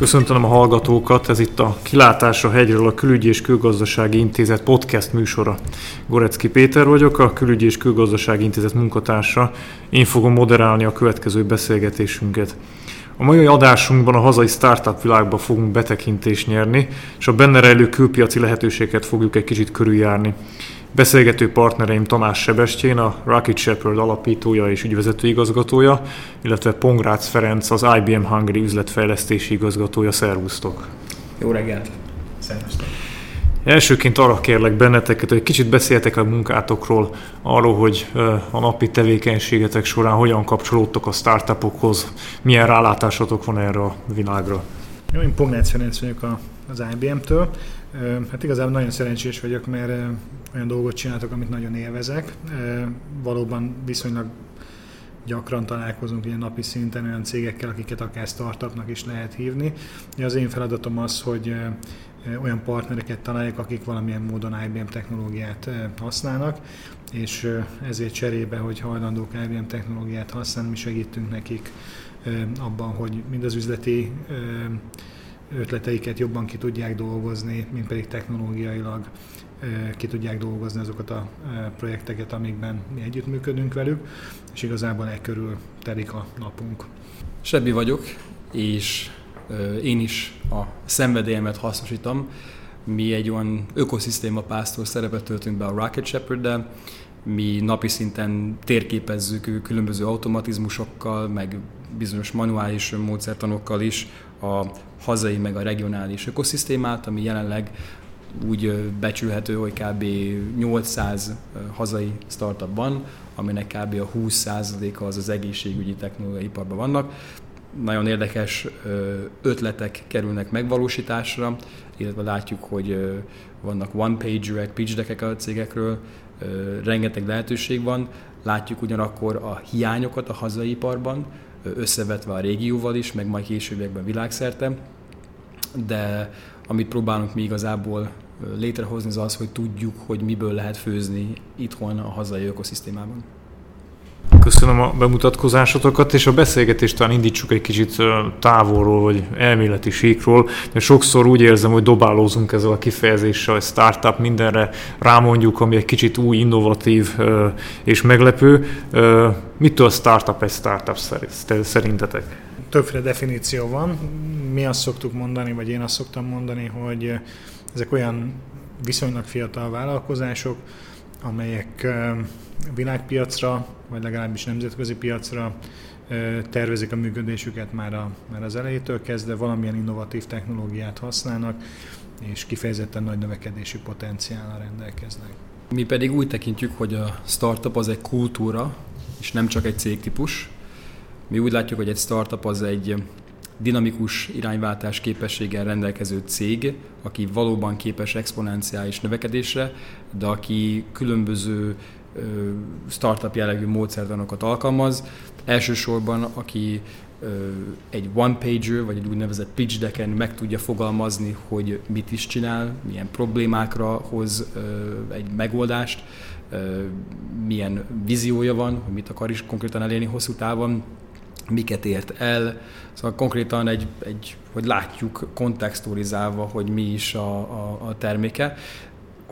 Köszöntöm a hallgatókat, ez itt a Kilátásra hegyről a Külügyi és Külgazdasági Intézet podcast műsora. Gorecki Péter vagyok, a Külügyi és Külgazdasági Intézet munkatársa. Én fogom moderálni a következő beszélgetésünket. A mai adásunkban a hazai startup világba fogunk betekintést nyerni, és a benne rejlő külpiaci lehetőséget fogjuk egy kicsit körüljárni. Beszélgető partnereim Tamás Sebestyén, a Rocket Shepherd alapítója és ügyvezető igazgatója, illetve Pongrácz Ferenc, az IBM Hungary üzletfejlesztési igazgatója. Szervusztok! Jó reggelt! Szervusztok! Elsőként arra kérlek benneteket, hogy kicsit beszéltek a munkátokról, arról, hogy a napi tevékenységetek során hogyan kapcsolódtok a startupokhoz, milyen rálátásotok van erre a világra. Jó, én Pongrácz Ferenc vagyok az IBM-től. Hát igazából nagyon szerencsés vagyok, mert olyan dolgot csináltok, amit nagyon élvezek. Valóban viszonylag gyakran találkozunk ilyen napi szinten olyan cégekkel, akiket akár startupnak is lehet hívni. Az én feladatom az, hogy olyan partnereket találjuk, akik valamilyen módon IBM technológiát használnak, és ezért cserébe, hogy hajlandók IBM technológiát használni, mi segítünk nekik abban, hogy mind az üzleti ötleteiket jobban ki tudják dolgozni, mint pedig technológiailag ki tudják dolgozni azokat a projekteket, amikben mi együttműködünk velük, és igazából e körül telik a napunk. Sebbi vagyok, és én is a szenvedélyemet hasznosítom. Mi egy olyan ökoszisztéma pásztor szerepet töltünk be a Rocket shepherd mi napi szinten térképezzük különböző automatizmusokkal, meg bizonyos manuális módszertanokkal is a hazai meg a regionális ökoszisztémát, ami jelenleg úgy becsülhető, hogy kb. 800 hazai startup van, aminek kb. a 20%-a az az egészségügyi technológiai iparban vannak. Nagyon érdekes ötletek kerülnek megvalósításra, illetve látjuk, hogy vannak one-pagerek, pitch deckek a cégekről, rengeteg lehetőség van. Látjuk ugyanakkor a hiányokat a hazai iparban, összevetve a régióval is, meg majd későbbiekben világszerte, de amit próbálunk mi igazából létrehozni, az az, hogy tudjuk, hogy miből lehet főzni itthon a hazai ökoszisztémában. Köszönöm a bemutatkozásotokat, és a beszélgetést talán indítsuk egy kicsit távolról, vagy elméleti síkról, mert sokszor úgy érzem, hogy dobálózunk ezzel a kifejezéssel, hogy startup mindenre rámondjuk, ami egy kicsit új, innovatív és meglepő. Mitől startup egy startup szerintetek? Többféle definíció van. Mi azt szoktuk mondani, vagy én azt szoktam mondani, hogy ezek olyan viszonylag fiatal vállalkozások, amelyek világpiacra, vagy legalábbis nemzetközi piacra tervezik a működésüket már, a, már az elejétől kezdve, valamilyen innovatív technológiát használnak, és kifejezetten nagy növekedési potenciállal rendelkeznek. Mi pedig úgy tekintjük, hogy a startup az egy kultúra, és nem csak egy cégtípus. Mi úgy látjuk, hogy egy startup az egy dinamikus irányváltás képességgel rendelkező cég, aki valóban képes exponenciális növekedésre, de aki különböző startup jellegű módszertanokat alkalmaz. Elsősorban, aki egy one-pager, vagy egy úgynevezett pitch decken meg tudja fogalmazni, hogy mit is csinál, milyen problémákra hoz egy megoldást, milyen víziója van, hogy mit akar is konkrétan elérni hosszú távon, miket ért el. Szóval konkrétan egy, egy hogy látjuk kontextualizálva, hogy mi is a, a, a terméke.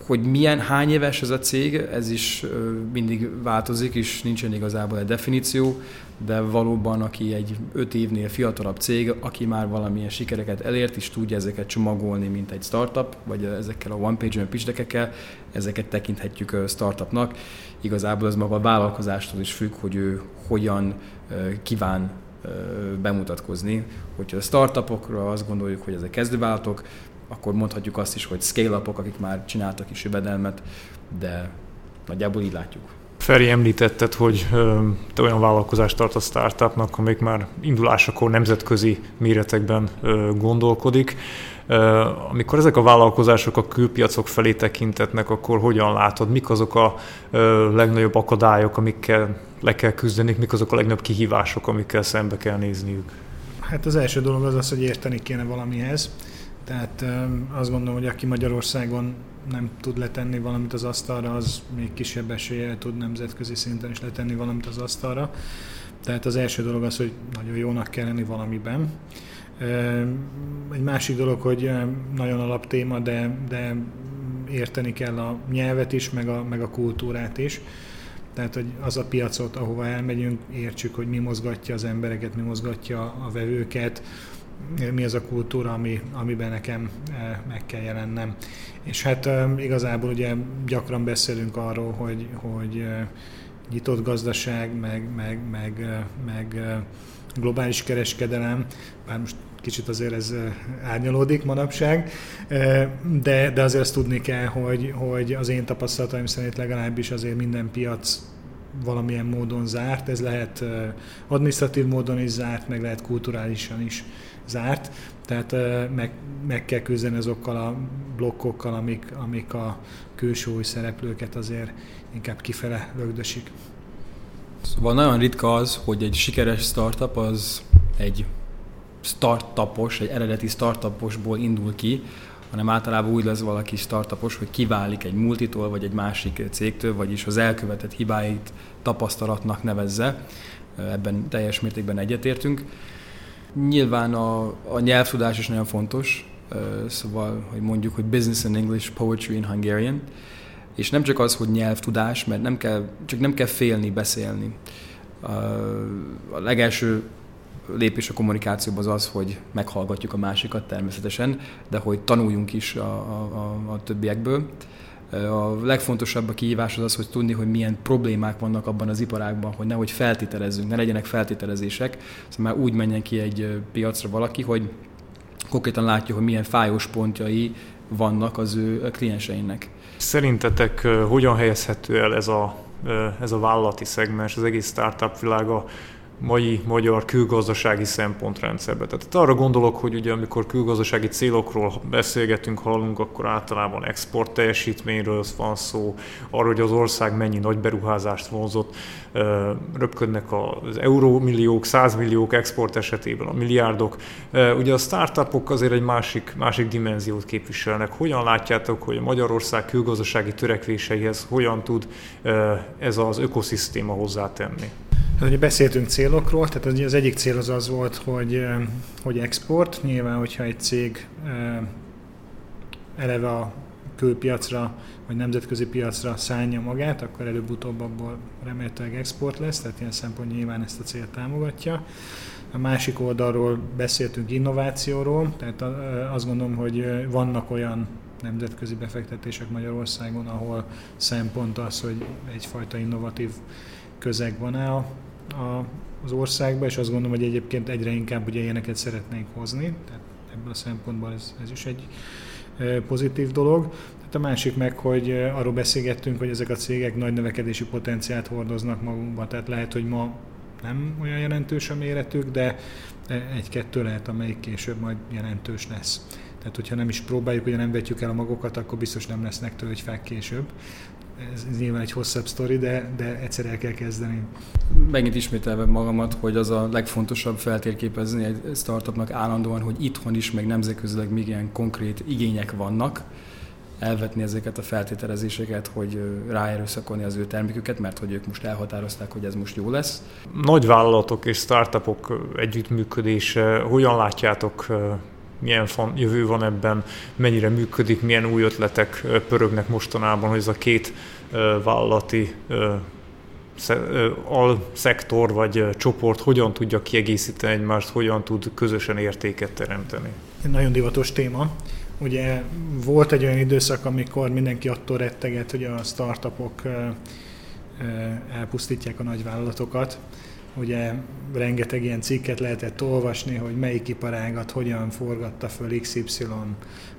Hogy milyen, hány éves ez a cég, ez is mindig változik, és nincsen igazából egy definíció, de valóban aki egy öt évnél fiatalabb cég, aki már valamilyen sikereket elért, és tudja ezeket csomagolni, mint egy startup, vagy ezekkel a one-page pitch ezeket tekinthetjük startupnak. Igazából ez maga a vállalkozástól is függ, hogy ő hogyan kíván bemutatkozni. Hogyha a startupokra azt gondoljuk, hogy ezek kezdővállalatok, akkor mondhatjuk azt is, hogy scale-upok, akik már csináltak is jövedelmet, de nagyjából így látjuk. Feri említetted, hogy te olyan vállalkozást tart a startupnak, amelyik már indulásakor nemzetközi méretekben gondolkodik. Amikor ezek a vállalkozások a külpiacok felé tekintetnek, akkor hogyan látod, mik azok a legnagyobb akadályok, amikkel le kell küzdeni, mik azok a legnagyobb kihívások, amikkel szembe kell nézniük? Hát az első dolog az az, hogy érteni kéne valamihez. Tehát azt gondolom, hogy aki Magyarországon nem tud letenni valamit az asztalra, az még kisebb eséllyel tud nemzetközi szinten is letenni valamit az asztalra. Tehát az első dolog az, hogy nagyon jónak kell lenni valamiben. Egy másik dolog, hogy nagyon alap téma, de, de érteni kell a nyelvet is, meg a, meg a kultúrát is. Tehát, hogy az a piacot, ahova elmegyünk, értsük, hogy mi mozgatja az embereket, mi mozgatja a vevőket, mi az a kultúra, ami, amiben nekem meg kell jelennem. És hát igazából ugye gyakran beszélünk arról, hogy, hogy nyitott gazdaság, meg, meg, meg, meg globális kereskedelem, bár most kicsit azért ez árnyalódik manapság, de, de azért azt tudni kell, hogy, hogy az én tapasztalataim szerint legalábbis azért minden piac valamilyen módon zárt, ez lehet administratív módon is zárt, meg lehet kulturálisan is zárt, tehát meg, meg kell küzdeni azokkal a blokkokkal, amik, amik a külső szereplőket azért inkább kifele lögdösik. Szóval nagyon ritka az, hogy egy sikeres startup az egy startupos, egy eredeti startuposból indul ki, hanem általában úgy lesz valaki startupos, hogy kiválik egy multitól vagy egy másik cégtől, vagyis az elkövetett hibáit tapasztalatnak nevezze. Ebben teljes mértékben egyetértünk. Nyilván a, a nyelvtudás is nagyon fontos, szóval, hogy mondjuk, hogy business in English, poetry in Hungarian, és nem csak az, hogy nyelvtudás, mert nem kell, csak nem kell félni beszélni. A legelső lépés a kommunikációban az az, hogy meghallgatjuk a másikat természetesen, de hogy tanuljunk is a, a, a, többiekből. A legfontosabb a kihívás az az, hogy tudni, hogy milyen problémák vannak abban az iparágban, hogy nehogy feltételezzünk, ne legyenek feltételezések, szóval már úgy menjen ki egy piacra valaki, hogy konkrétan látja, hogy milyen fájós pontjai vannak az ő klienseinek. Szerintetek hogyan helyezhető el ez a, ez a vállalati szegmens, az egész startup világa mai magyar külgazdasági szempontrendszerbe. Tehát arra gondolok, hogy ugye amikor külgazdasági célokról beszélgetünk, hallunk, akkor általában export teljesítményről van szó, arról, hogy az ország mennyi nagy beruházást vonzott, röpködnek az eurómilliók, százmilliók export esetében a milliárdok. Ugye a startupok azért egy másik, másik dimenziót képviselnek. Hogyan látjátok, hogy Magyarország külgazdasági törekvéseihez hogyan tud ez az ökoszisztéma hozzátenni? Hát ugye beszéltünk célokról, tehát az egyik cél az az volt, hogy, hogy export. Nyilván, hogyha egy cég eleve a külpiacra vagy nemzetközi piacra szállja magát, akkor előbb-utóbb abból remélhetőleg export lesz, tehát ilyen szempont nyilván ezt a célt támogatja. A másik oldalról beszéltünk innovációról, tehát azt gondolom, hogy vannak olyan nemzetközi befektetések Magyarországon, ahol szempont az, hogy egyfajta innovatív közeg van el a, az országba, és azt gondolom, hogy egyébként egyre inkább ugye ilyeneket szeretnénk hozni, tehát ebből a szempontból ez, ez is egy pozitív dolog. Tehát a másik meg, hogy arról beszélgettünk, hogy ezek a cégek nagy növekedési potenciált hordoznak magukba, tehát lehet, hogy ma nem olyan jelentős a méretük, de egy-kettő lehet, amelyik később majd jelentős lesz. Tehát, hogyha nem is próbáljuk, ugye nem vetjük el a magokat, akkor biztos nem lesznek tölgyfák később ez, ez nyilván egy hosszabb sztori, de, de egyszer el kell kezdeni. Megint ismételve magamat, hogy az a legfontosabb feltérképezni egy startupnak állandóan, hogy itthon is, meg nemzetközileg milyen konkrét igények vannak, elvetni ezeket a feltételezéseket, hogy ráerőszakolni az ő terméküket, mert hogy ők most elhatározták, hogy ez most jó lesz. Nagy vállalatok és startupok együttműködése, hogyan látjátok milyen fan, jövő van ebben, mennyire működik, milyen új ötletek pörögnek mostanában, hogy ez a két vállalati alszektor vagy csoport hogyan tudja kiegészíteni egymást, hogyan tud közösen értéket teremteni. Nagyon divatos téma. Ugye volt egy olyan időszak, amikor mindenki attól retteget, hogy a startupok elpusztítják a nagyvállalatokat, Ugye rengeteg ilyen cikket lehetett olvasni, hogy melyik iparágat hogyan forgatta föl XY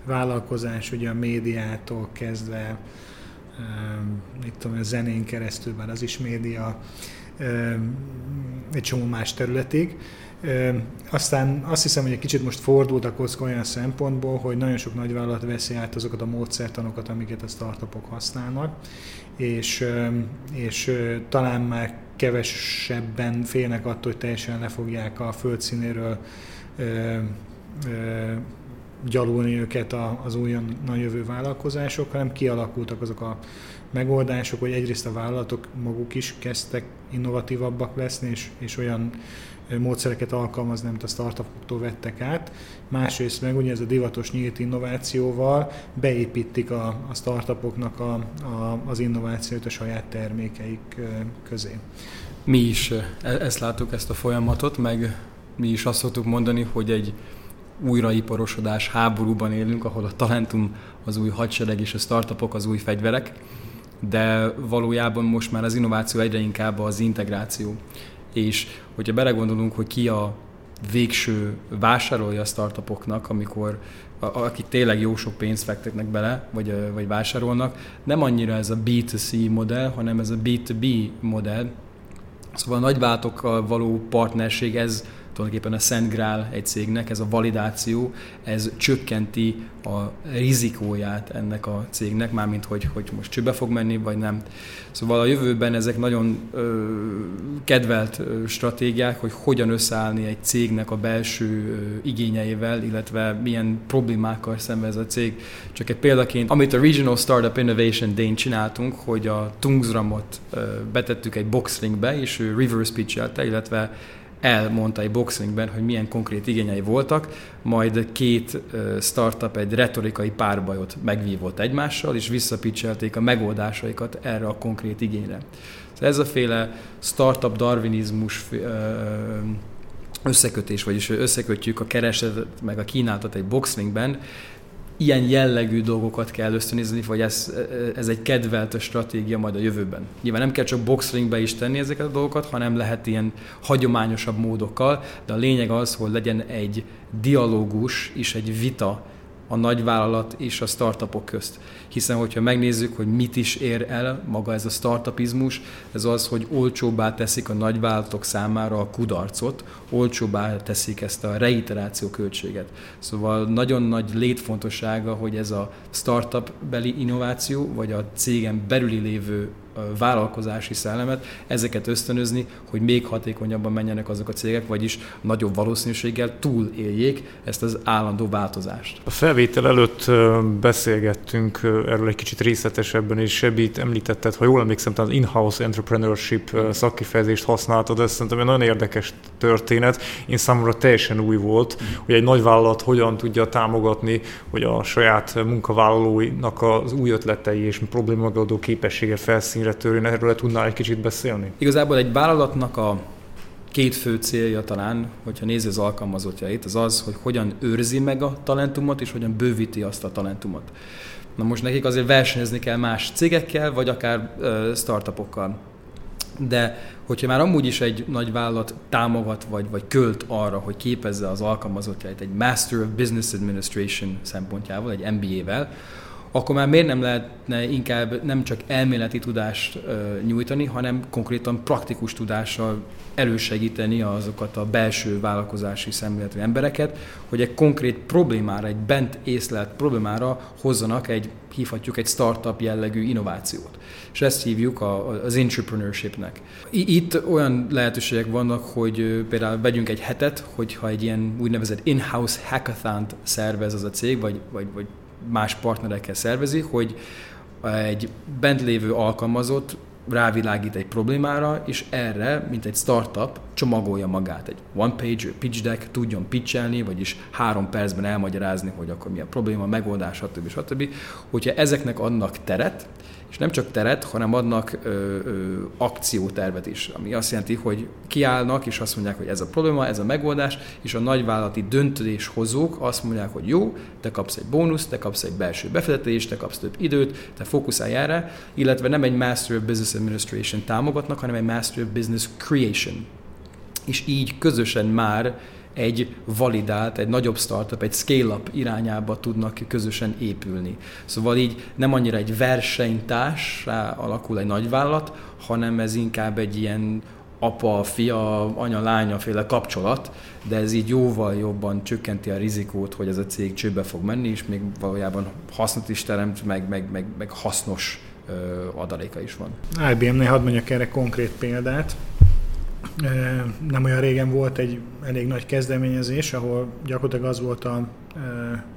vállalkozás, ugye a médiától kezdve, mit tudom, a zenén keresztül, bár az is média, egy csomó más területig. Aztán azt hiszem, hogy egy kicsit most fordult a kocka olyan szempontból, hogy nagyon sok nagyvállalat veszi át azokat a módszertanokat, amiket a startupok használnak, és, és talán már kevesebben félnek attól, hogy teljesen lefogják a földszínéről gyalulni őket az újonnan jövő vállalkozások, hanem kialakultak azok a megoldások, hogy egyrészt a vállalatok maguk is kezdtek innovatívabbak leszni, és, és olyan módszereket alkalmazni, amit a startupoktól vettek át. Másrészt meg ugye ez a divatos nyílt innovációval beépítik a, a startupoknak a, a, az innovációt a saját termékeik közé. Mi is e, ezt láttuk, ezt a folyamatot, meg mi is azt szoktuk mondani, hogy egy újraiparosodás háborúban élünk, ahol a talentum az új hadsereg és a startupok az új fegyverek, de valójában most már az innováció egyre inkább az integráció. És hogyha belegondolunk, hogy ki a végső vásárolja a startupoknak, amikor akik tényleg jó sok pénzt fektetnek bele, vagy, vagy vásárolnak, nem annyira ez a B2C modell, hanem ez a B2B modell. Szóval a nagyváltokkal való partnerség, ez tulajdonképpen a Szent Grál egy cégnek, ez a validáció, ez csökkenti a rizikóját ennek a cégnek, mármint hogy, hogy most csőbe fog menni, vagy nem. Szóval a jövőben ezek nagyon ö, kedvelt stratégiák, hogy hogyan összeállni egy cégnek a belső ö, igényeivel, illetve milyen problémákkal szemben ez a cég. Csak egy példaként, amit a Regional Startup Innovation Day-n csináltunk, hogy a Tungsramot ö, betettük egy boxlingbe, és ő reverse pitchelte, illetve elmondta egy boxingben, hogy milyen konkrét igényei voltak, majd két startup egy retorikai párbajot megvívott egymással, és visszapicselték a megoldásaikat erre a konkrét igényre. Szóval ez a féle startup darwinizmus összekötés, vagyis összekötjük a keresetet meg a kínálatot egy boxlingben, ilyen jellegű dolgokat kell ösztönözni, vagy ez, ez egy kedvelt stratégia majd a jövőben. Nyilván nem kell csak boxringbe is tenni ezeket a dolgokat, hanem lehet ilyen hagyományosabb módokkal, de a lényeg az, hogy legyen egy dialógus és egy vita a nagyvállalat és a startupok közt. Hiszen, hogyha megnézzük, hogy mit is ér el maga ez a startupizmus, ez az, hogy olcsóbbá teszik a nagyvállalatok számára a kudarcot, olcsóbbá teszik ezt a reiteráció költséget. Szóval nagyon nagy létfontossága, hogy ez a startup beli innováció, vagy a cégen belüli lévő vállalkozási szellemet, ezeket ösztönözni, hogy még hatékonyabban menjenek azok a cégek, vagyis nagyobb valószínűséggel túléljék ezt az állandó változást. A felvétel előtt beszélgettünk erről egy kicsit részletesebben, és Sebit említetted, ha jól emlékszem, az in-house entrepreneurship szakkifejezést használtad, ez szerintem egy nagyon érdekes történet. Én számomra teljesen új volt, hogy egy nagy vállalat hogyan tudja támogatni, hogy a saját munkavállalóinak az új ötletei és problémagadó képessége felszínre mennyire törőn, erről tudnál egy kicsit beszélni? Igazából egy vállalatnak a két fő célja talán, hogyha nézi az alkalmazottjait, az az, hogy hogyan őrzi meg a talentumot, és hogyan bővíti azt a talentumot. Na most nekik azért versenyezni kell más cégekkel, vagy akár startupokkal. De hogyha már amúgy is egy nagy vállalat támogat, vagy, vagy költ arra, hogy képezze az alkalmazottjait egy Master of Business Administration szempontjával, egy MBA-vel, akkor már miért nem lehetne inkább nem csak elméleti tudást nyújtani, hanem konkrétan praktikus tudással elősegíteni azokat a belső vállalkozási szemléletű embereket, hogy egy konkrét problémára, egy bent észlelt problémára hozzanak egy, hívhatjuk egy startup jellegű innovációt. És ezt hívjuk a, az entrepreneurshipnek. Itt olyan lehetőségek vannak, hogy például vegyünk egy hetet, hogyha egy ilyen úgynevezett in-house hackathon szervez az a cég, vagy, vagy, vagy más partnerekkel szervezi, hogy egy bent lévő alkalmazott rávilágít egy problémára, és erre, mint egy startup, csomagolja magát. Egy one-page pitch deck tudjon pitchelni, vagyis három percben elmagyarázni, hogy akkor mi a probléma, megoldás, stb. stb. Hogyha ezeknek adnak teret, és nem csak teret, hanem adnak ö, ö, akciótervet is, ami azt jelenti, hogy kiállnak, és azt mondják, hogy ez a probléma, ez a megoldás, és a nagyvállalati döntéshozók azt mondják, hogy jó, te kapsz egy bónusz, te kapsz egy belső befektetést, te kapsz több időt, te fókuszálj erre, illetve nem egy Master of Business Administration támogatnak, hanem egy Master of Business Creation. És így közösen már egy validált, egy nagyobb startup, egy scale-up irányába tudnak közösen épülni. Szóval így nem annyira egy versenytárs alakul egy nagyvállalat, hanem ez inkább egy ilyen apa, fia, anya, lánya féle kapcsolat, de ez így jóval jobban csökkenti a rizikót, hogy ez a cég csőbe fog menni, és még valójában hasznot is teremt, meg, meg, meg, meg hasznos adaléka is van. IBM-nél hadd mondjak erre konkrét példát. Nem olyan régen volt egy elég nagy kezdeményezés, ahol gyakorlatilag az volt a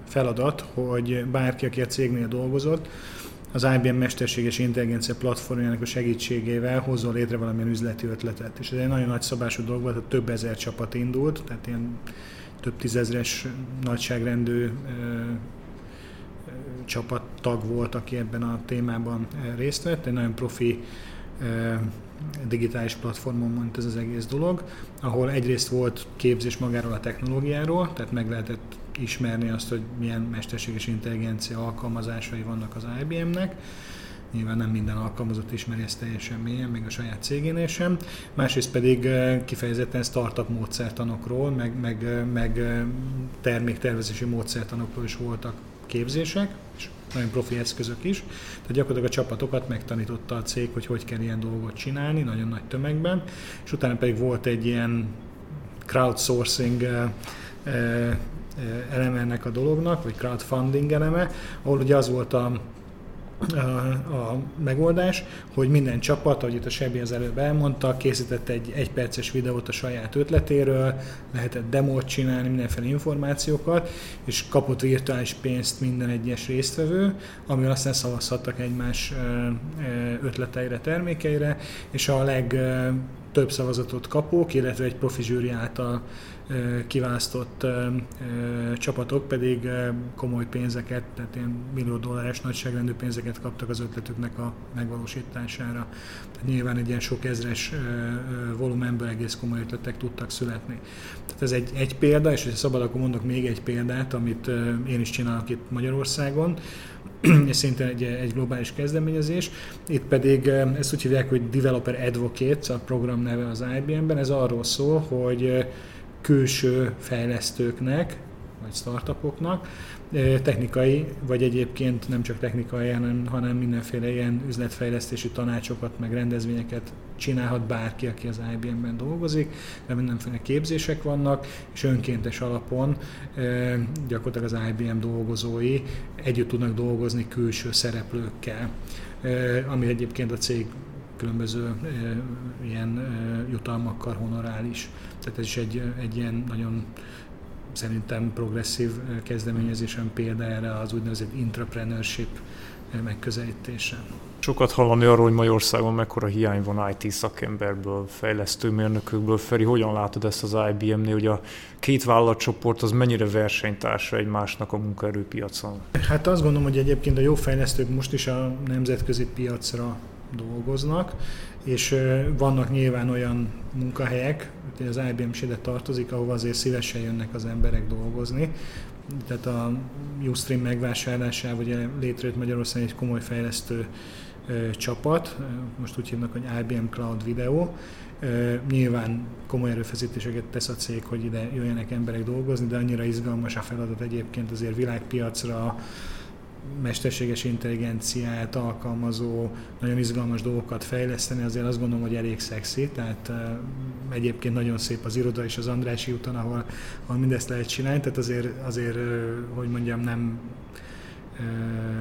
feladat, hogy bárki, aki a cégnél dolgozott, az IBM mesterséges intelligencia platformjának a segítségével hozzon létre valamilyen üzleti ötletet. És ez egy nagyon nagy szabású dolog volt, több ezer csapat indult, tehát ilyen több tízezres nagyságrendű csapattag volt, aki ebben a témában részt vett. Egy nagyon profi digitális platformon mondta ez az egész dolog, ahol egyrészt volt képzés magáról a technológiáról, tehát meg lehetett ismerni azt, hogy milyen mesterséges intelligencia alkalmazásai vannak az IBM-nek, nyilván nem minden alkalmazott ismeri ezt teljesen mélyen, még a saját cégénél sem. Másrészt pedig kifejezetten startup módszertanokról, meg, meg, meg terméktervezési módszertanokról is voltak képzések, és nagyon profi eszközök is. Tehát gyakorlatilag a csapatokat megtanította a cég, hogy hogy kell ilyen dolgot csinálni, nagyon nagy tömegben, és utána pedig volt egy ilyen crowdsourcing eleme ennek a dolognak, vagy crowdfunding eleme, ahol ugye az volt a a, a megoldás, hogy minden csapat, ahogy itt a Sebi az előbb elmondta, készített egy egyperces videót a saját ötletéről, lehetett demót csinálni, mindenféle információkat, és kapott virtuális pénzt minden egyes résztvevő, amivel aztán szavazhattak egymás ötleteire, termékeire, és a legtöbb szavazatot kapók, illetve egy profi zsűri által kiválasztott csapatok pedig komoly pénzeket, tehát ilyen millió dolláros nagyságrendű pénzeket kaptak az ötletüknek a megvalósítására. Tehát nyilván egy ilyen sok ezres volumenből egész komoly ötletek tudtak születni. Tehát ez egy, egy példa, és ha szabad, akkor mondok még egy példát, amit én is csinálok itt Magyarországon, és szintén egy, egy globális kezdeményezés. Itt pedig ezt úgy hívják, hogy Developer Advocates, a program neve az IBM-ben. Ez arról szól, hogy külső fejlesztőknek, vagy startupoknak, technikai, vagy egyébként nem csak technikai, hanem, hanem mindenféle ilyen üzletfejlesztési tanácsokat, meg rendezvényeket csinálhat bárki, aki az IBM-ben dolgozik, de mindenféle képzések vannak, és önkéntes alapon gyakorlatilag az IBM dolgozói együtt tudnak dolgozni külső szereplőkkel, ami egyébként a cég különböző ilyen jutalmakkal honorál is. Tehát ez is egy, egy ilyen nagyon szerintem progresszív kezdeményezésen példa erre az úgynevezett intrapreneurship megközelítése. Sokat hallani arról, hogy Magyarországon mekkora hiány van IT szakemberből, fejlesztőmérnökökből. Feri, hogyan látod ezt az IBM-nél, hogy a két vállalatcsoport az mennyire versenytársa egymásnak a munkaerőpiacon? Hát azt gondolom, hogy egyébként a jó fejlesztők most is a nemzetközi piacra dolgoznak, és vannak nyilván olyan munkahelyek, az IBM is ide tartozik, ahova azért szívesen jönnek az emberek dolgozni. Tehát a Ustream megvásárlásával ugye létrejött Magyarországon egy komoly fejlesztő csapat, most úgy hívnak, hogy IBM Cloud Video. Nyilván komoly erőfeszítéseket tesz a cég, hogy ide jöjjenek emberek dolgozni, de annyira izgalmas a feladat egyébként azért világpiacra mesterséges intelligenciát alkalmazó, nagyon izgalmas dolgokat fejleszteni, azért azt gondolom, hogy elég szexi, tehát egyébként nagyon szép az iroda és az Andrási úton, ahol, ahol mindezt lehet csinálni, tehát azért, azért hogy mondjam, nem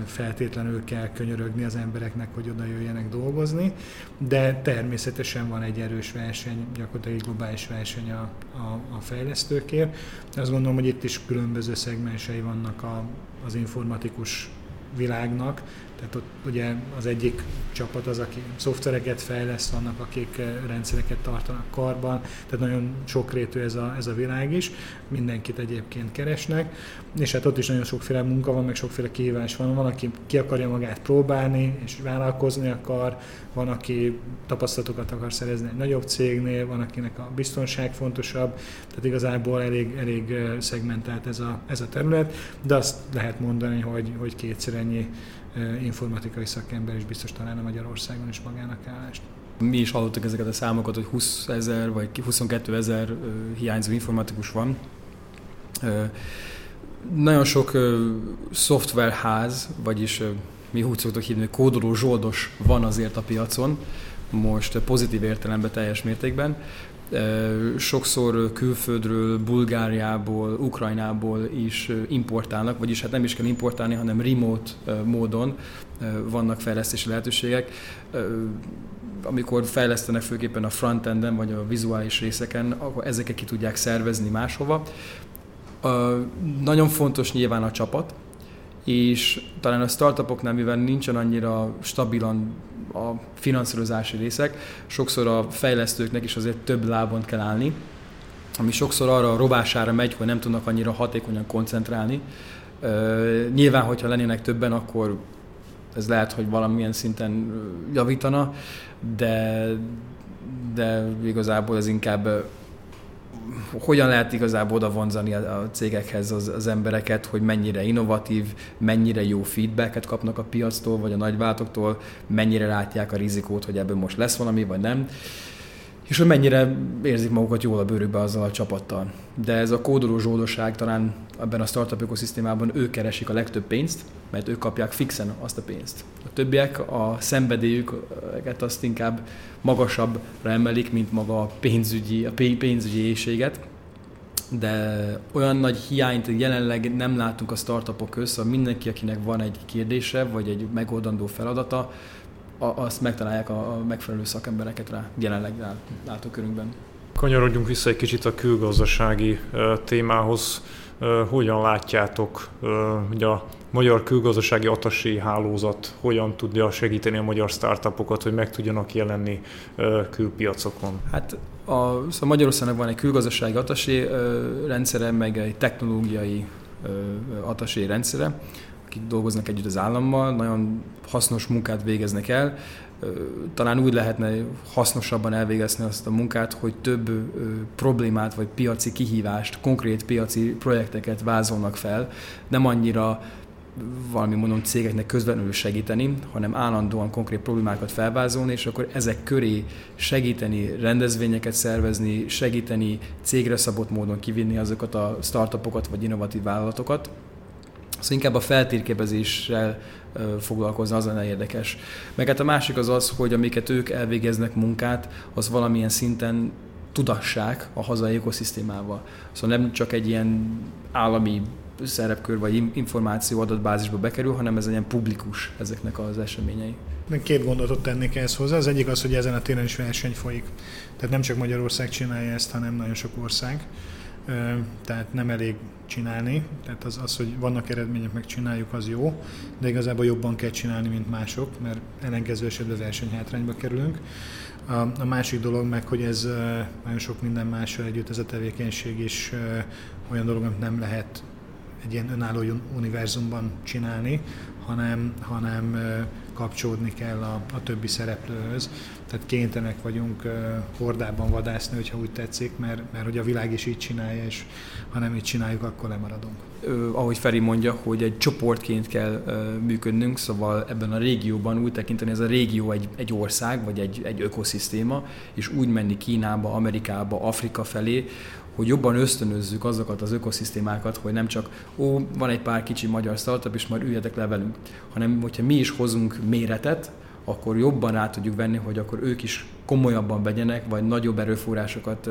feltétlenül kell könyörögni az embereknek, hogy oda jöjjenek dolgozni, de természetesen van egy erős verseny, gyakorlatilag egy globális verseny a, a, a fejlesztőkért. Azt gondolom, hogy itt is különböző szegmensei vannak a, az informatikus világnak, tehát ott ugye az egyik csapat az, aki szoftvereket fejleszt, vannak, akik eh, rendszereket tartanak karban, tehát nagyon sokrétű ez a, ez a világ is, mindenkit egyébként keresnek, és hát ott is nagyon sokféle munka van, meg sokféle kihívás van. Van, aki ki akarja magát próbálni, és vállalkozni akar, van, aki tapasztalatokat akar szerezni egy nagyobb cégnél, van, akinek a biztonság fontosabb, tehát igazából elég, elég eh, szegmentált ez a, ez a terület, de azt lehet mondani, hogy, hogy kétszer ennyi informatikai szakember is biztos találna Magyarországon is magának állást. Mi is hallottuk ezeket a számokat, hogy 20 ezer vagy 22 ezer hiányzó informatikus van. Nagyon sok szoftverház, vagyis mi úgy szoktuk hívni, kódoló zsoldos van azért a piacon, most pozitív értelemben teljes mértékben, sokszor külföldről, Bulgáriából, Ukrajnából is importálnak, vagyis hát nem is kell importálni, hanem remote módon vannak fejlesztési lehetőségek. Amikor fejlesztenek főképpen a frontenden vagy a vizuális részeken, akkor ezeket ki tudják szervezni máshova. Nagyon fontos nyilván a csapat, és talán a startupoknál, mivel nincsen annyira stabilan a finanszírozási részek, sokszor a fejlesztőknek is azért több lábon kell állni, ami sokszor arra a robására megy, hogy nem tudnak annyira hatékonyan koncentrálni. Nyilván, hogyha lennének többen, akkor ez lehet, hogy valamilyen szinten javítana, de, de igazából ez inkább hogyan lehet igazából oda vonzani a cégekhez az, az embereket, hogy mennyire innovatív, mennyire jó feedbacket kapnak a piactól, vagy a nagyváltoktól, mennyire látják a rizikót, hogy ebből most lesz valami, vagy nem és hogy mennyire érzik magukat jól a bőrükbe azzal a csapattal. De ez a kódoló zsódosság talán ebben a startup ökoszisztémában ők keresik a legtöbb pénzt, mert ők kapják fixen azt a pénzt. A többiek a szenvedélyüket azt inkább magasabbra emelik, mint maga a pénzügyi, a pénzügyi éjséget. De olyan nagy hiányt jelenleg nem látunk a startupok között, szóval mindenki, akinek van egy kérdése, vagy egy megoldandó feladata, azt megtalálják a, megfelelő szakembereket rá jelenleg látókörünkben. Kanyarodjunk vissza egy kicsit a külgazdasági témához. Hogyan látjátok, hogy a magyar külgazdasági atasé hálózat hogyan tudja segíteni a magyar startupokat, hogy meg tudjanak jelenni külpiacokon? Hát a, szóval Magyarországnak van egy külgazdasági atasé rendszere, meg egy technológiai atasé rendszere, akik dolgoznak együtt az állammal, nagyon hasznos munkát végeznek el. Talán úgy lehetne hasznosabban elvégezni azt a munkát, hogy több problémát vagy piaci kihívást, konkrét piaci projekteket vázolnak fel, nem annyira valami mondom cégeknek közvetlenül segíteni, hanem állandóan konkrét problémákat felvázolni, és akkor ezek köré segíteni, rendezvényeket szervezni, segíteni cégre szabott módon kivinni azokat a startupokat vagy innovatív vállalatokat. Szóval inkább a feltérképezéssel foglalkozni, az lenne érdekes. Meg hát a másik az az, hogy amiket ők elvégeznek munkát, az valamilyen szinten tudassák a hazai ökoszisztémával. Szóval nem csak egy ilyen állami szerepkör vagy információ adatbázisba bekerül, hanem ez ilyen publikus ezeknek az eseményei. Két gondolatot tennék ehhez hozzá. Az egyik az, hogy ezen a téren is verseny folyik. Tehát nem csak Magyarország csinálja ezt, hanem nagyon sok ország. Tehát nem elég csinálni, tehát az, az, hogy vannak eredmények, meg csináljuk, az jó, de igazából jobban kell csinálni, mint mások, mert ellenkező esetben versenyhátrányba kerülünk. A, a másik dolog meg, hogy ez nagyon sok minden mással együtt ez a tevékenység is olyan dolog, amit nem lehet egy ilyen önálló univerzumban csinálni, hanem, hanem kapcsolódni kell a, a többi szereplőhöz. Tehát kénytelenek vagyunk hordában vadászni, hogyha úgy tetszik, mert, mert hogy a világ is így csinálja, és ha nem így csináljuk, akkor lemaradunk. Ö, ahogy Feri mondja, hogy egy csoportként kell ö, működnünk, szóval ebben a régióban úgy tekinteni, ez a régió egy, egy ország, vagy egy, egy ökoszisztéma, és úgy menni Kínába, Amerikába, Afrika felé, hogy jobban ösztönözzük azokat az ökoszisztémákat, hogy nem csak ó, van egy pár kicsi magyar startup, és majd üljetek le velünk, hanem hogyha mi is hozunk méretet, akkor jobban rá tudjuk venni, hogy akkor ők is komolyabban vegyenek, vagy nagyobb erőforrásokat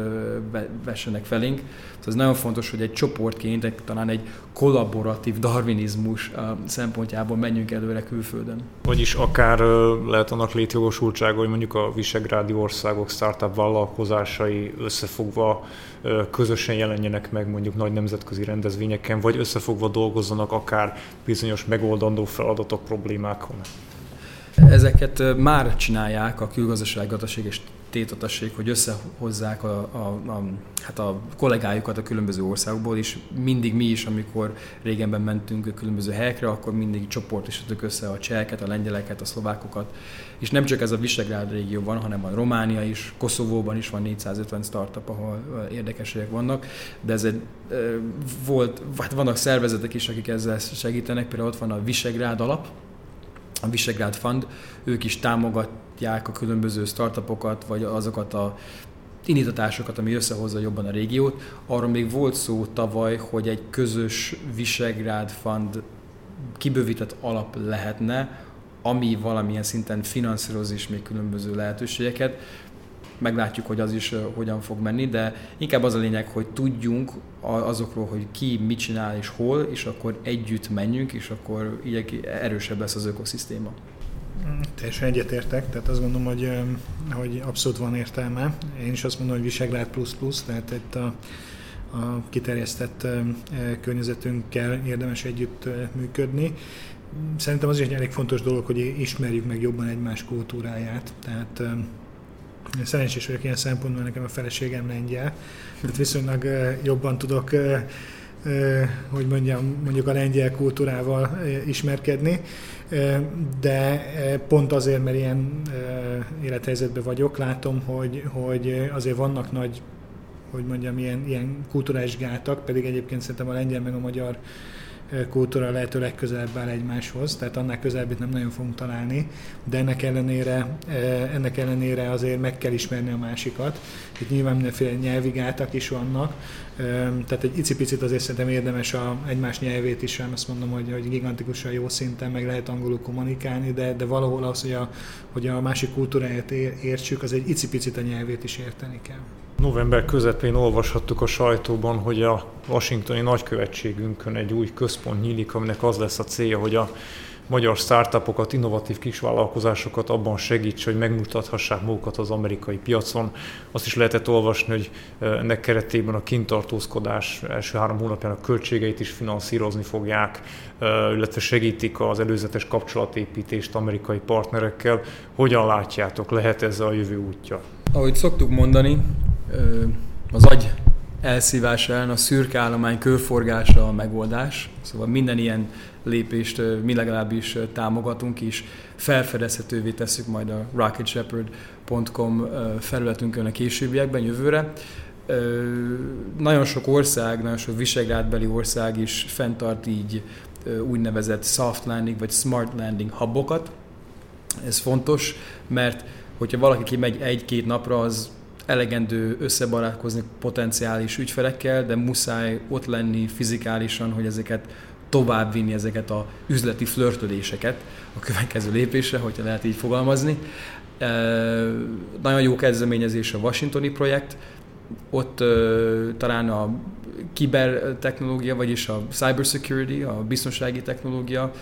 vessenek felénk. Szóval ez nagyon fontos, hogy egy csoportként, egy, talán egy kollaboratív darwinizmus szempontjából menjünk előre külföldön. Vagyis akár lehet annak létjogosultsága, hogy mondjuk a visegrádi országok startup vállalkozásai összefogva közösen jelenjenek meg mondjuk nagy nemzetközi rendezvényeken, vagy összefogva dolgozzanak akár bizonyos megoldandó feladatok, problémákon. Ezeket már csinálják a külgazdaság, gazdaság és tétatassék, hogy összehozzák a, a, a, hát a kollégájukat a különböző országokból, és mindig mi is, amikor régenben mentünk a különböző helyekre, akkor mindig csoportosítottuk össze a cseheket, a lengyeleket, a szlovákokat, és nem csak ez a Visegrád régió van, hanem van Románia is, Koszovóban is van 450 startup, ahol érdekességek vannak, de ez egy, volt, hát vannak szervezetek is, akik ezzel segítenek, például ott van a Visegrád alap, a Visegrád Fund, ők is támogatják a különböző startupokat, vagy azokat a indítatásokat, ami összehozza jobban a régiót. Arról még volt szó tavaly, hogy egy közös Visegrád Fund kibővített alap lehetne, ami valamilyen szinten finanszíroz is még különböző lehetőségeket. Meglátjuk, hogy az is hogyan fog menni, de inkább az a lényeg, hogy tudjunk azokról, hogy ki mit csinál és hol, és akkor együtt menjünk, és akkor így erősebb lesz az ökoszisztéma. Teljesen egyetértek, tehát azt gondolom, hogy, hogy abszolút van értelme. Én is azt mondom, hogy Visegrád plusz plusz, tehát itt a, a kiterjesztett környezetünkkel érdemes együtt működni. Szerintem az is egy elég fontos dolog, hogy ismerjük meg jobban egymás kultúráját. Tehát szerencsés vagyok ilyen szempontból, nekem a feleségem lengyel, tehát viszonylag jobban tudok hogy mondjam, mondjuk a lengyel kultúrával ismerkedni, de pont azért, mert ilyen élethelyzetben vagyok, látom, hogy, hogy azért vannak nagy, hogy mondjam, ilyen, ilyen kulturális gátak, pedig egyébként szerintem a lengyel meg a magyar kultúra lehető legközelebb áll egymáshoz, tehát annál közelebbit nem nagyon fogunk találni, de ennek ellenére, ennek ellenére azért meg kell ismerni a másikat. Itt nyilván mindenféle nyelvi gátak is vannak, tehát egy icipicit azért szerintem érdemes a egymás nyelvét is, azt mondom, hogy, hogy gigantikusan jó szinten meg lehet angolul kommunikálni, de, de valahol az, hogy a, hogy a másik kultúráját értsük, az egy icipicit a nyelvét is érteni kell. November közepén olvashattuk a sajtóban, hogy a washingtoni nagykövetségünkön egy új központ nyílik, aminek az lesz a célja, hogy a magyar startupokat, innovatív kisvállalkozásokat abban segíts, hogy megmutathassák magukat az amerikai piacon. Azt is lehetett olvasni, hogy ennek keretében a kintartózkodás első három hónapjának költségeit is finanszírozni fogják, illetve segítik az előzetes kapcsolatépítést amerikai partnerekkel. Hogyan látjátok, lehet ez a jövő útja? Ahogy szoktuk mondani, az agy elszívása ellen a szürke állomány körforgása a megoldás. Szóval minden ilyen lépést mi legalábbis támogatunk, és felfedezhetővé tesszük majd a rocketshepherd.com felületünkön a későbbiekben, jövőre. Nagyon sok ország, nagyon sok visegrádbeli ország is fenntart így úgynevezett soft landing vagy smart landing hubokat. Ez fontos, mert hogyha valaki kimegy egy-két napra, az elegendő összebarátkozni potenciális ügyfelekkel, de muszáj ott lenni fizikálisan, hogy ezeket továbbvinni ezeket a üzleti flörtöléseket a következő lépésre, hogyha lehet így fogalmazni. E, nagyon jó kezdeményezés a Washingtoni projekt, ott e, talán a kibertechnológia, vagyis a cybersecurity, a biztonsági technológia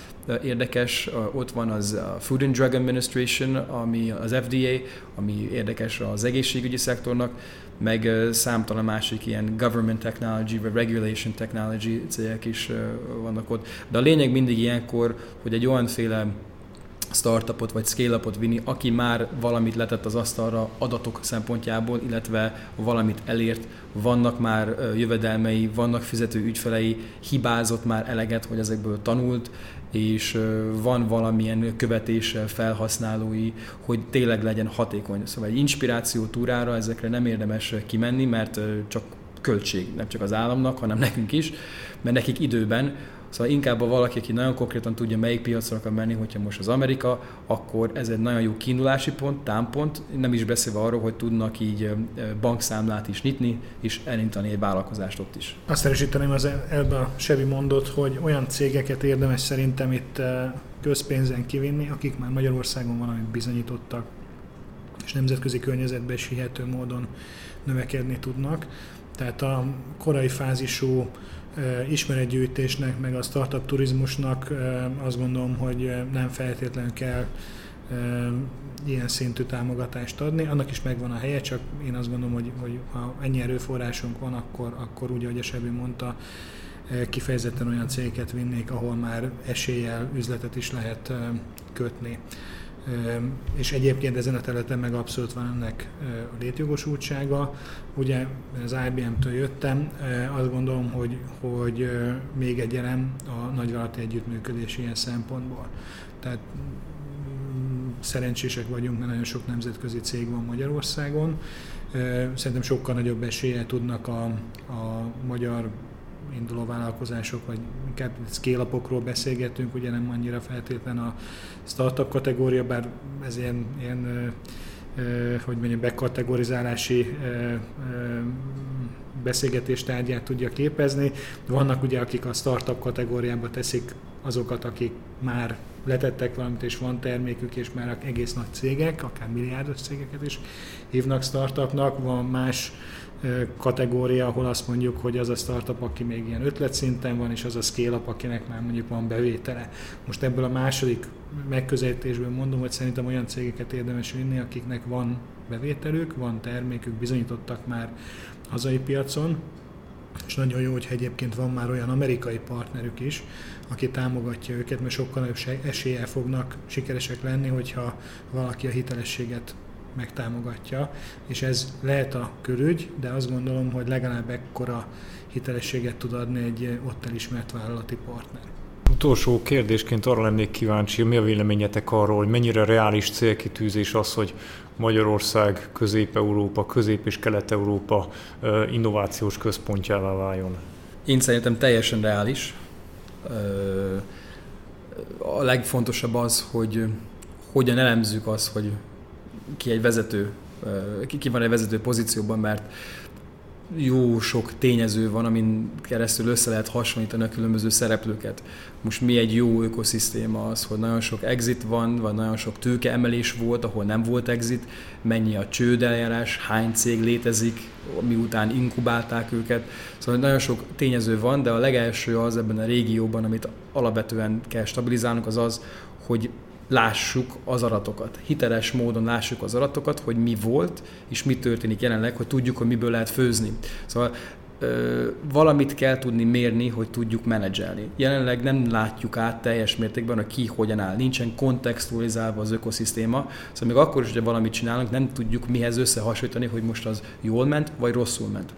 érdekes. Ott van az a Food and Drug Administration, ami az FDA, ami érdekes az egészségügyi szektornak, meg számtalan másik ilyen government technology vagy regulation technology cégek is vannak ott. De a lényeg mindig ilyenkor, hogy egy olyanféle startupot vagy scale-upot vinni, aki már valamit letett az asztalra adatok szempontjából, illetve valamit elért, vannak már jövedelmei, vannak fizető ügyfelei, hibázott már eleget, hogy ezekből tanult, és van valamilyen követése felhasználói, hogy tényleg legyen hatékony. Szóval egy inspiráció túrára ezekre nem érdemes kimenni, mert csak költség, nem csak az államnak, hanem nekünk is, mert nekik időben Szóval inkább a valaki, aki nagyon konkrétan tudja, melyik piacra akar menni, hogyha most az Amerika, akkor ez egy nagyon jó kiindulási pont, támpont, nem is beszélve arról, hogy tudnak így bankszámlát is nyitni, és elindítani egy vállalkozást ott is. Azt erősíteném az ebbe a Sevi mondott, hogy olyan cégeket érdemes szerintem itt közpénzen kivinni, akik már Magyarországon valamit bizonyítottak, és nemzetközi környezetben is hihető módon növekedni tudnak. Tehát a korai fázisú ismeretgyűjtésnek, meg a startup turizmusnak azt gondolom, hogy nem feltétlenül kell ilyen szintű támogatást adni. Annak is megvan a helye, csak én azt gondolom, hogy, hogy ha ennyi erőforrásunk van, akkor, akkor úgy, ahogy a Sebi mondta, kifejezetten olyan cégeket vinnék, ahol már eséllyel üzletet is lehet kötni és egyébként ezen a területen meg abszolút van ennek a létjogosultsága. Ugye az IBM-től jöttem, azt gondolom, hogy, hogy még egy elem a nagyvállalati együttműködés ilyen szempontból. Tehát mm, szerencsések vagyunk, mert nagyon sok nemzetközi cég van Magyarországon. Szerintem sokkal nagyobb esélye tudnak a, a magyar induló vállalkozások, vagy inkább scale beszélgetünk, ugye nem annyira feltétlen a startup kategória, bár ez ilyen, ilyen hogy mondjam, bekategorizálási beszélgetés tárgyát tudja képezni. Vannak ugye, akik a startup kategóriába teszik azokat, akik már letettek valamit, és van termékük, és már egész nagy cégek, akár milliárdos cégeket is hívnak startupnak, van más kategória, ahol azt mondjuk, hogy az a startup, aki még ilyen ötletszinten van, és az a scale-up, akinek már mondjuk van bevétele. Most ebből a második megközelítésből mondom, hogy szerintem olyan cégeket érdemes vinni, akiknek van bevételük, van termékük, bizonyítottak már hazai piacon, és nagyon jó, hogy egyébként van már olyan amerikai partnerük is, aki támogatja őket, mert sokkal nagyobb eséllyel fognak sikeresek lenni, hogyha valaki a hitelességet megtámogatja, és ez lehet a körügy, de azt gondolom, hogy legalább ekkora hitelességet tud adni egy ott elismert vállalati partner. Utolsó kérdésként arra lennék kíváncsi, mi a véleményetek arról, hogy mennyire reális célkitűzés az, hogy Magyarország, Közép-Európa, Közép- és Kelet-Európa innovációs központjává váljon? Én szerintem teljesen reális. A legfontosabb az, hogy hogyan elemzzük azt, hogy ki egy vezető, ki van egy vezető pozícióban, mert jó sok tényező van, amin keresztül össze lehet hasonlítani a különböző szereplőket. Most mi egy jó ökoszisztéma az, hogy nagyon sok exit van, vagy nagyon sok tőkeemelés volt, ahol nem volt exit, mennyi a csődeljárás, hány cég létezik, miután inkubálták őket. Szóval nagyon sok tényező van, de a legelső az ebben a régióban, amit alapvetően kell stabilizálnunk, az az, hogy lássuk az aratokat. Hiteles módon lássuk az aratokat, hogy mi volt, és mi történik jelenleg, hogy tudjuk, hogy miből lehet főzni. Szóval ö, valamit kell tudni mérni, hogy tudjuk menedzselni. Jelenleg nem látjuk át teljes mértékben, hogy ki hogyan áll. Nincsen kontextualizálva az ökoszisztéma, szóval még akkor is, hogy valamit csinálunk, nem tudjuk mihez összehasonlítani, hogy most az jól ment, vagy rosszul ment.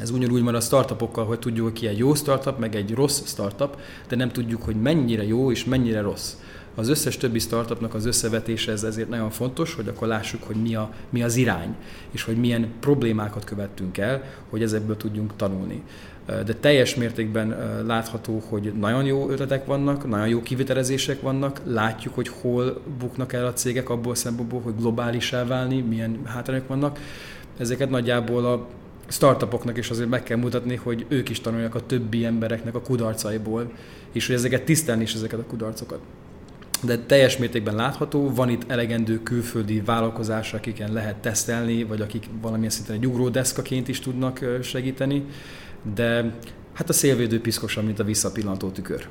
Ez ugyanúgy van a startupokkal, hogy tudjuk, hogy ki egy jó startup, meg egy rossz startup, de nem tudjuk, hogy mennyire jó és mennyire rossz. Az összes többi startupnak az összevetése ez ezért nagyon fontos, hogy akkor lássuk, hogy mi, a, mi az irány, és hogy milyen problémákat követtünk el, hogy ezekből tudjunk tanulni. De teljes mértékben látható, hogy nagyon jó ötletek vannak, nagyon jó kivitelezések vannak, látjuk, hogy hol buknak el a cégek abból szempontból, hogy globálisá válni, milyen hátrányok vannak. Ezeket nagyjából a startupoknak is azért meg kell mutatni, hogy ők is tanulják a többi embereknek a kudarcaiból, és hogy ezeket tisztelni is ezeket a kudarcokat de teljes mértékben látható, van itt elegendő külföldi vállalkozás, akiken lehet tesztelni, vagy akik valamilyen szinten egy ugródeszkaként is tudnak segíteni, de hát a szélvédő piszkosabb, mint a visszapillantó tükör.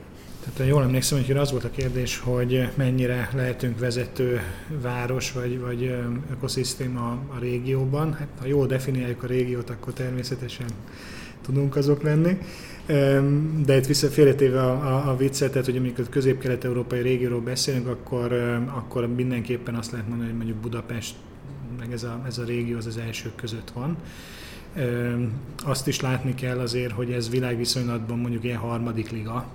Tehát jól emlékszem, hogy az volt a kérdés, hogy mennyire lehetünk vezető város vagy, vagy ökoszisztéma a régióban. Hát, ha jól definiáljuk a régiót, akkor természetesen tudunk azok lenni. De itt vissza félretéve a, a, a viccet, tehát hogy amikor közép-kelet-európai régióról beszélünk, akkor, akkor mindenképpen azt lehet mondani, hogy mondjuk Budapest, meg ez a, ez a régió az az elsők között van. Azt is látni kell azért, hogy ez világviszonylatban mondjuk ilyen harmadik liga,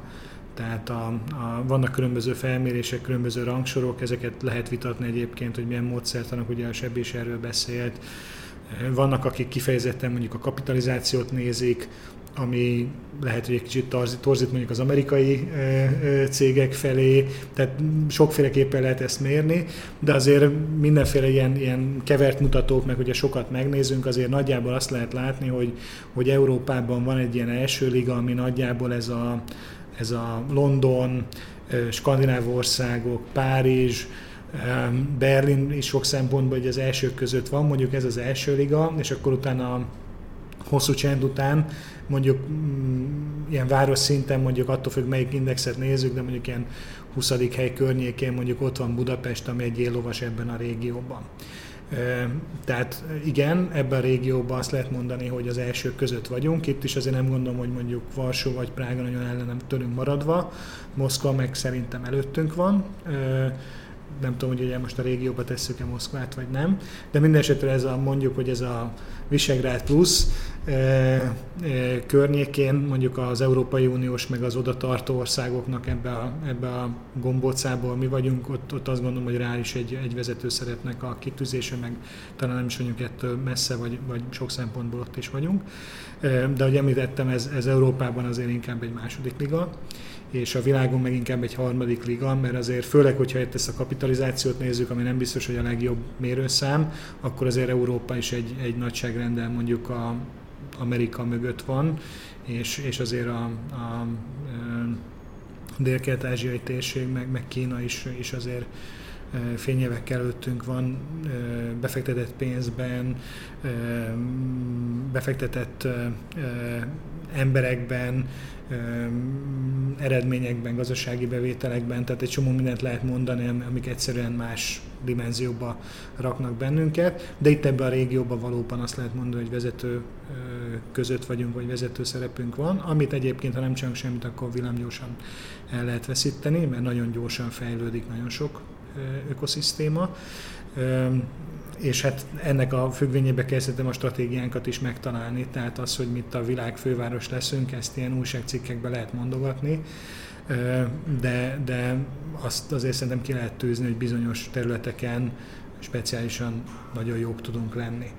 tehát a, a, vannak különböző felmérések, különböző rangsorok, ezeket lehet vitatni egyébként, hogy milyen módszertanak, ugye a Sebb is erről beszélt. Vannak, akik kifejezetten mondjuk a kapitalizációt nézik, ami lehet, hogy egy kicsit torzít mondjuk az amerikai cégek felé, tehát sokféleképpen lehet ezt mérni, de azért mindenféle ilyen, ilyen kevert mutatók, meg ugye sokat megnézünk, azért nagyjából azt lehet látni, hogy, hogy Európában van egy ilyen első liga, ami nagyjából ez a, ez a London, skandináv országok, Párizs, Berlin is sok szempontból hogy az elsők között van, mondjuk ez az első liga, és akkor utána hosszú csend után mondjuk mm, ilyen város szinten, mondjuk attól függ, melyik indexet nézzük, de mondjuk ilyen 20. hely környékén mondjuk ott van Budapest, ami egy éllovas ebben a régióban. Tehát igen, ebben a régióban azt lehet mondani, hogy az elsők között vagyunk. Itt is azért nem gondolom, hogy mondjuk Varsó vagy Prága nagyon ellenem tőlünk maradva. Moszkva meg szerintem előttünk van nem tudom, hogy ugye most a régióba tesszük-e Moszkvát, vagy nem, de minden esetre ez a, mondjuk, hogy ez a Visegrád plusz környékén mondjuk az Európai Uniós meg az oda tartó országoknak ebbe a, ebbe a gombócából mi vagyunk, ott, ott azt gondolom, hogy rá is egy, egy vezető szeretnek a kitűzése, meg talán nem is vagyunk ettől messze, vagy, vagy sok szempontból ott is vagyunk. De ahogy említettem, ez, ez Európában azért inkább egy második liga és a világon meg inkább egy harmadik liga, mert azért főleg, hogyha itt ezt a kapitalizációt nézzük, ami nem biztos, hogy a legjobb mérőszám, akkor azért Európa is egy, egy nagyságrendel mondjuk a Amerika mögött van, és, és azért a, a, dél-kelet-ázsiai térség, meg, meg Kína is, is azért fényévek előttünk van, befektetett pénzben, befektetett emberekben, eredményekben, gazdasági bevételekben, tehát egy csomó mindent lehet mondani, amik egyszerűen más dimenzióba raknak bennünket, de itt ebben a régióban valóban azt lehet mondani, hogy vezető között vagyunk, vagy vezető szerepünk van, amit egyébként, ha nem csinálunk semmit, akkor villámgyorsan el lehet veszíteni, mert nagyon gyorsan fejlődik nagyon sok ökoszisztéma. És hát ennek a függvényébe kezdtem a stratégiánkat is megtalálni, tehát az, hogy mit a világ főváros leszünk, ezt ilyen újságcikkekbe lehet mondogatni, de, de azt azért szerintem ki lehet tűzni, hogy bizonyos területeken speciálisan nagyon jók tudunk lenni.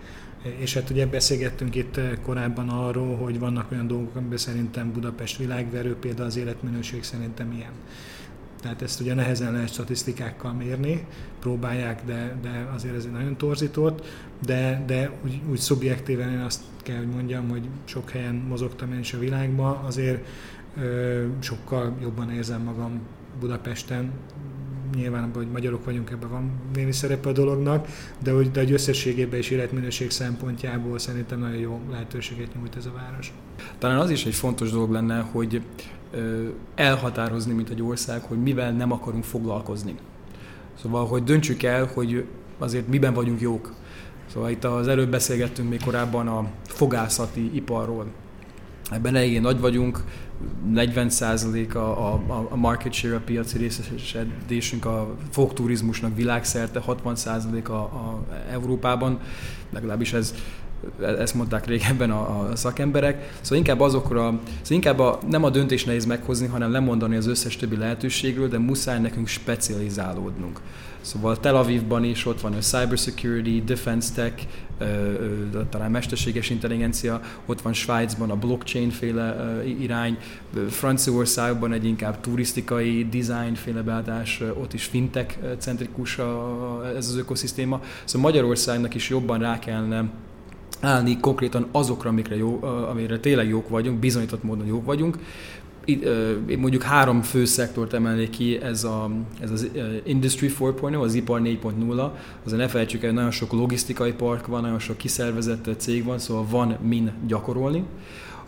És hát ugye beszélgettünk itt korábban arról, hogy vannak olyan dolgok, amiben szerintem Budapest világverő, például az életminőség szerintem ilyen. Tehát ezt ugye nehezen lehet statisztikákkal mérni, próbálják, de, de azért ez egy nagyon torzított, de, de úgy, úgy szubjektíven én azt kell, hogy mondjam, hogy sok helyen mozogtam én is a világban, azért sokkal jobban érzem magam Budapesten, nyilván, hogy magyarok vagyunk, ebben van némi szerepe a dolognak, de hogy, de hogy összességében és életminőség szempontjából szerintem nagyon jó lehetőséget nyújt ez a város. Talán az is egy fontos dolog lenne, hogy elhatározni, mint egy ország, hogy mivel nem akarunk foglalkozni. Szóval, hogy döntsük el, hogy azért miben vagyunk jók. Szóval itt az előbb beszélgettünk még korábban a fogászati iparról. Ebben eléggé nagy vagyunk, 40% a, a, a market share, a piaci részesedésünk a fogturizmusnak világszerte, 60% a, a Európában, legalábbis ez ezt mondták régebben a, a szakemberek. Szóval inkább azokra, szóval inkább a, nem a döntés nehéz meghozni, hanem lemondani az összes többi lehetőségről, de muszáj nekünk specializálódnunk. Szóval Tel Avivban is ott van a cybersecurity, defense tech, talán mesterséges intelligencia, ott van Svájcban a blockchain féle irány, Franciaországban egy inkább turisztikai design féle beállítás, ott is fintech centrikus ez az ökoszisztéma. Szóval Magyarországnak is jobban rá kellene állni konkrétan azokra, amikre, jó, amire tényleg jók vagyunk, bizonyított módon jók vagyunk. Én mondjuk három fő szektort emelnék ki, ez, a, ez az Industry 4.0, az ipar 4.0, azon ne felejtsük el, nagyon sok logisztikai park van, nagyon sok kiszervezett cég van, szóval van min gyakorolni.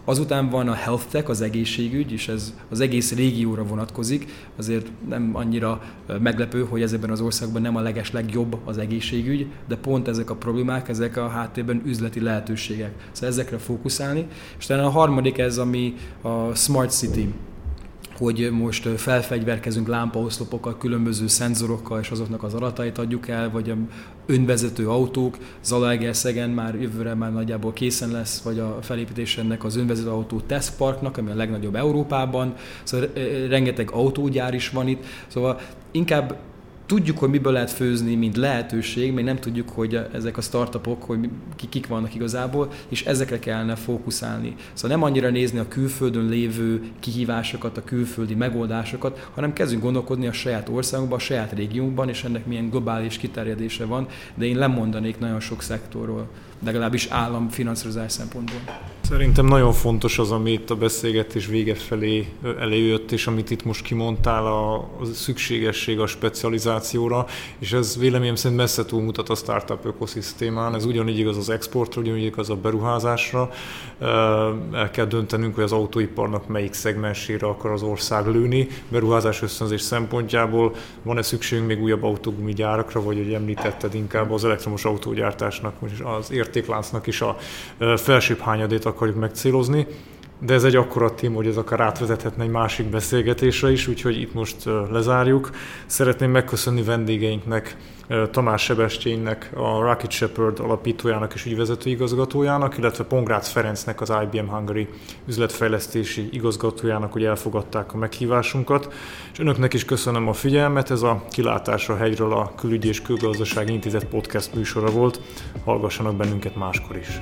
Azután van a health tech, az egészségügy, és ez az egész régióra vonatkozik. Azért nem annyira meglepő, hogy ezekben az országban nem a leges legjobb az egészségügy, de pont ezek a problémák, ezek a háttérben üzleti lehetőségek. Szóval ezekre fókuszálni. És talán a harmadik ez, ami a Smart City hogy most felfegyverkezünk lámpaoszlopokkal, különböző szenzorokkal, és azoknak az adatait adjuk el, vagy a önvezető autók, Zalaegerszegen már jövőre már nagyjából készen lesz, vagy a felépítés ennek az önvezető autó tesztparknak, ami a legnagyobb Európában, szóval rengeteg autógyár is van itt, szóval inkább tudjuk, hogy miből lehet főzni, mint lehetőség, még nem tudjuk, hogy ezek a startupok, hogy kik vannak igazából, és ezekre kellene fókuszálni. Szóval nem annyira nézni a külföldön lévő kihívásokat, a külföldi megoldásokat, hanem kezdünk gondolkodni a saját országunkban, a saját régiónkban, és ennek milyen globális kiterjedése van, de én lemondanék nagyon sok szektorról, legalábbis államfinanszírozás szempontból. Szerintem nagyon fontos az, ami itt a beszélgetés vége felé előjött, és amit itt most kimondtál, a, szükségesség a specializációra, és ez véleményem szerint messze túlmutat a startup ökoszisztémán, ez ugyanígy igaz az exportra, ugyanígy igaz a beruházásra. El kell döntenünk, hogy az autóiparnak melyik szegmensére akar az ország lőni, beruházás ösztönzés szempontjából van-e szükségünk még újabb autógumi gyárakra, vagy hogy említetted inkább az elektromos autógyártásnak, az értékláncnak is a felsőbb hányadét akarjuk megcélozni, de ez egy akkora tém, hogy ez akár átvezethetne egy másik beszélgetésre is, úgyhogy itt most lezárjuk. Szeretném megköszönni vendégeinknek, Tamás Sebestyénnek, a Rocket Shepherd alapítójának és ügyvezető igazgatójának, illetve Pongrác Ferencnek, az IBM Hungary üzletfejlesztési igazgatójának, hogy elfogadták a meghívásunkat. És önöknek is köszönöm a figyelmet, ez a Kilátás a hegyről a Külügyi és Külgazdasági Intézet podcast műsora volt. Hallgassanak bennünket máskor is.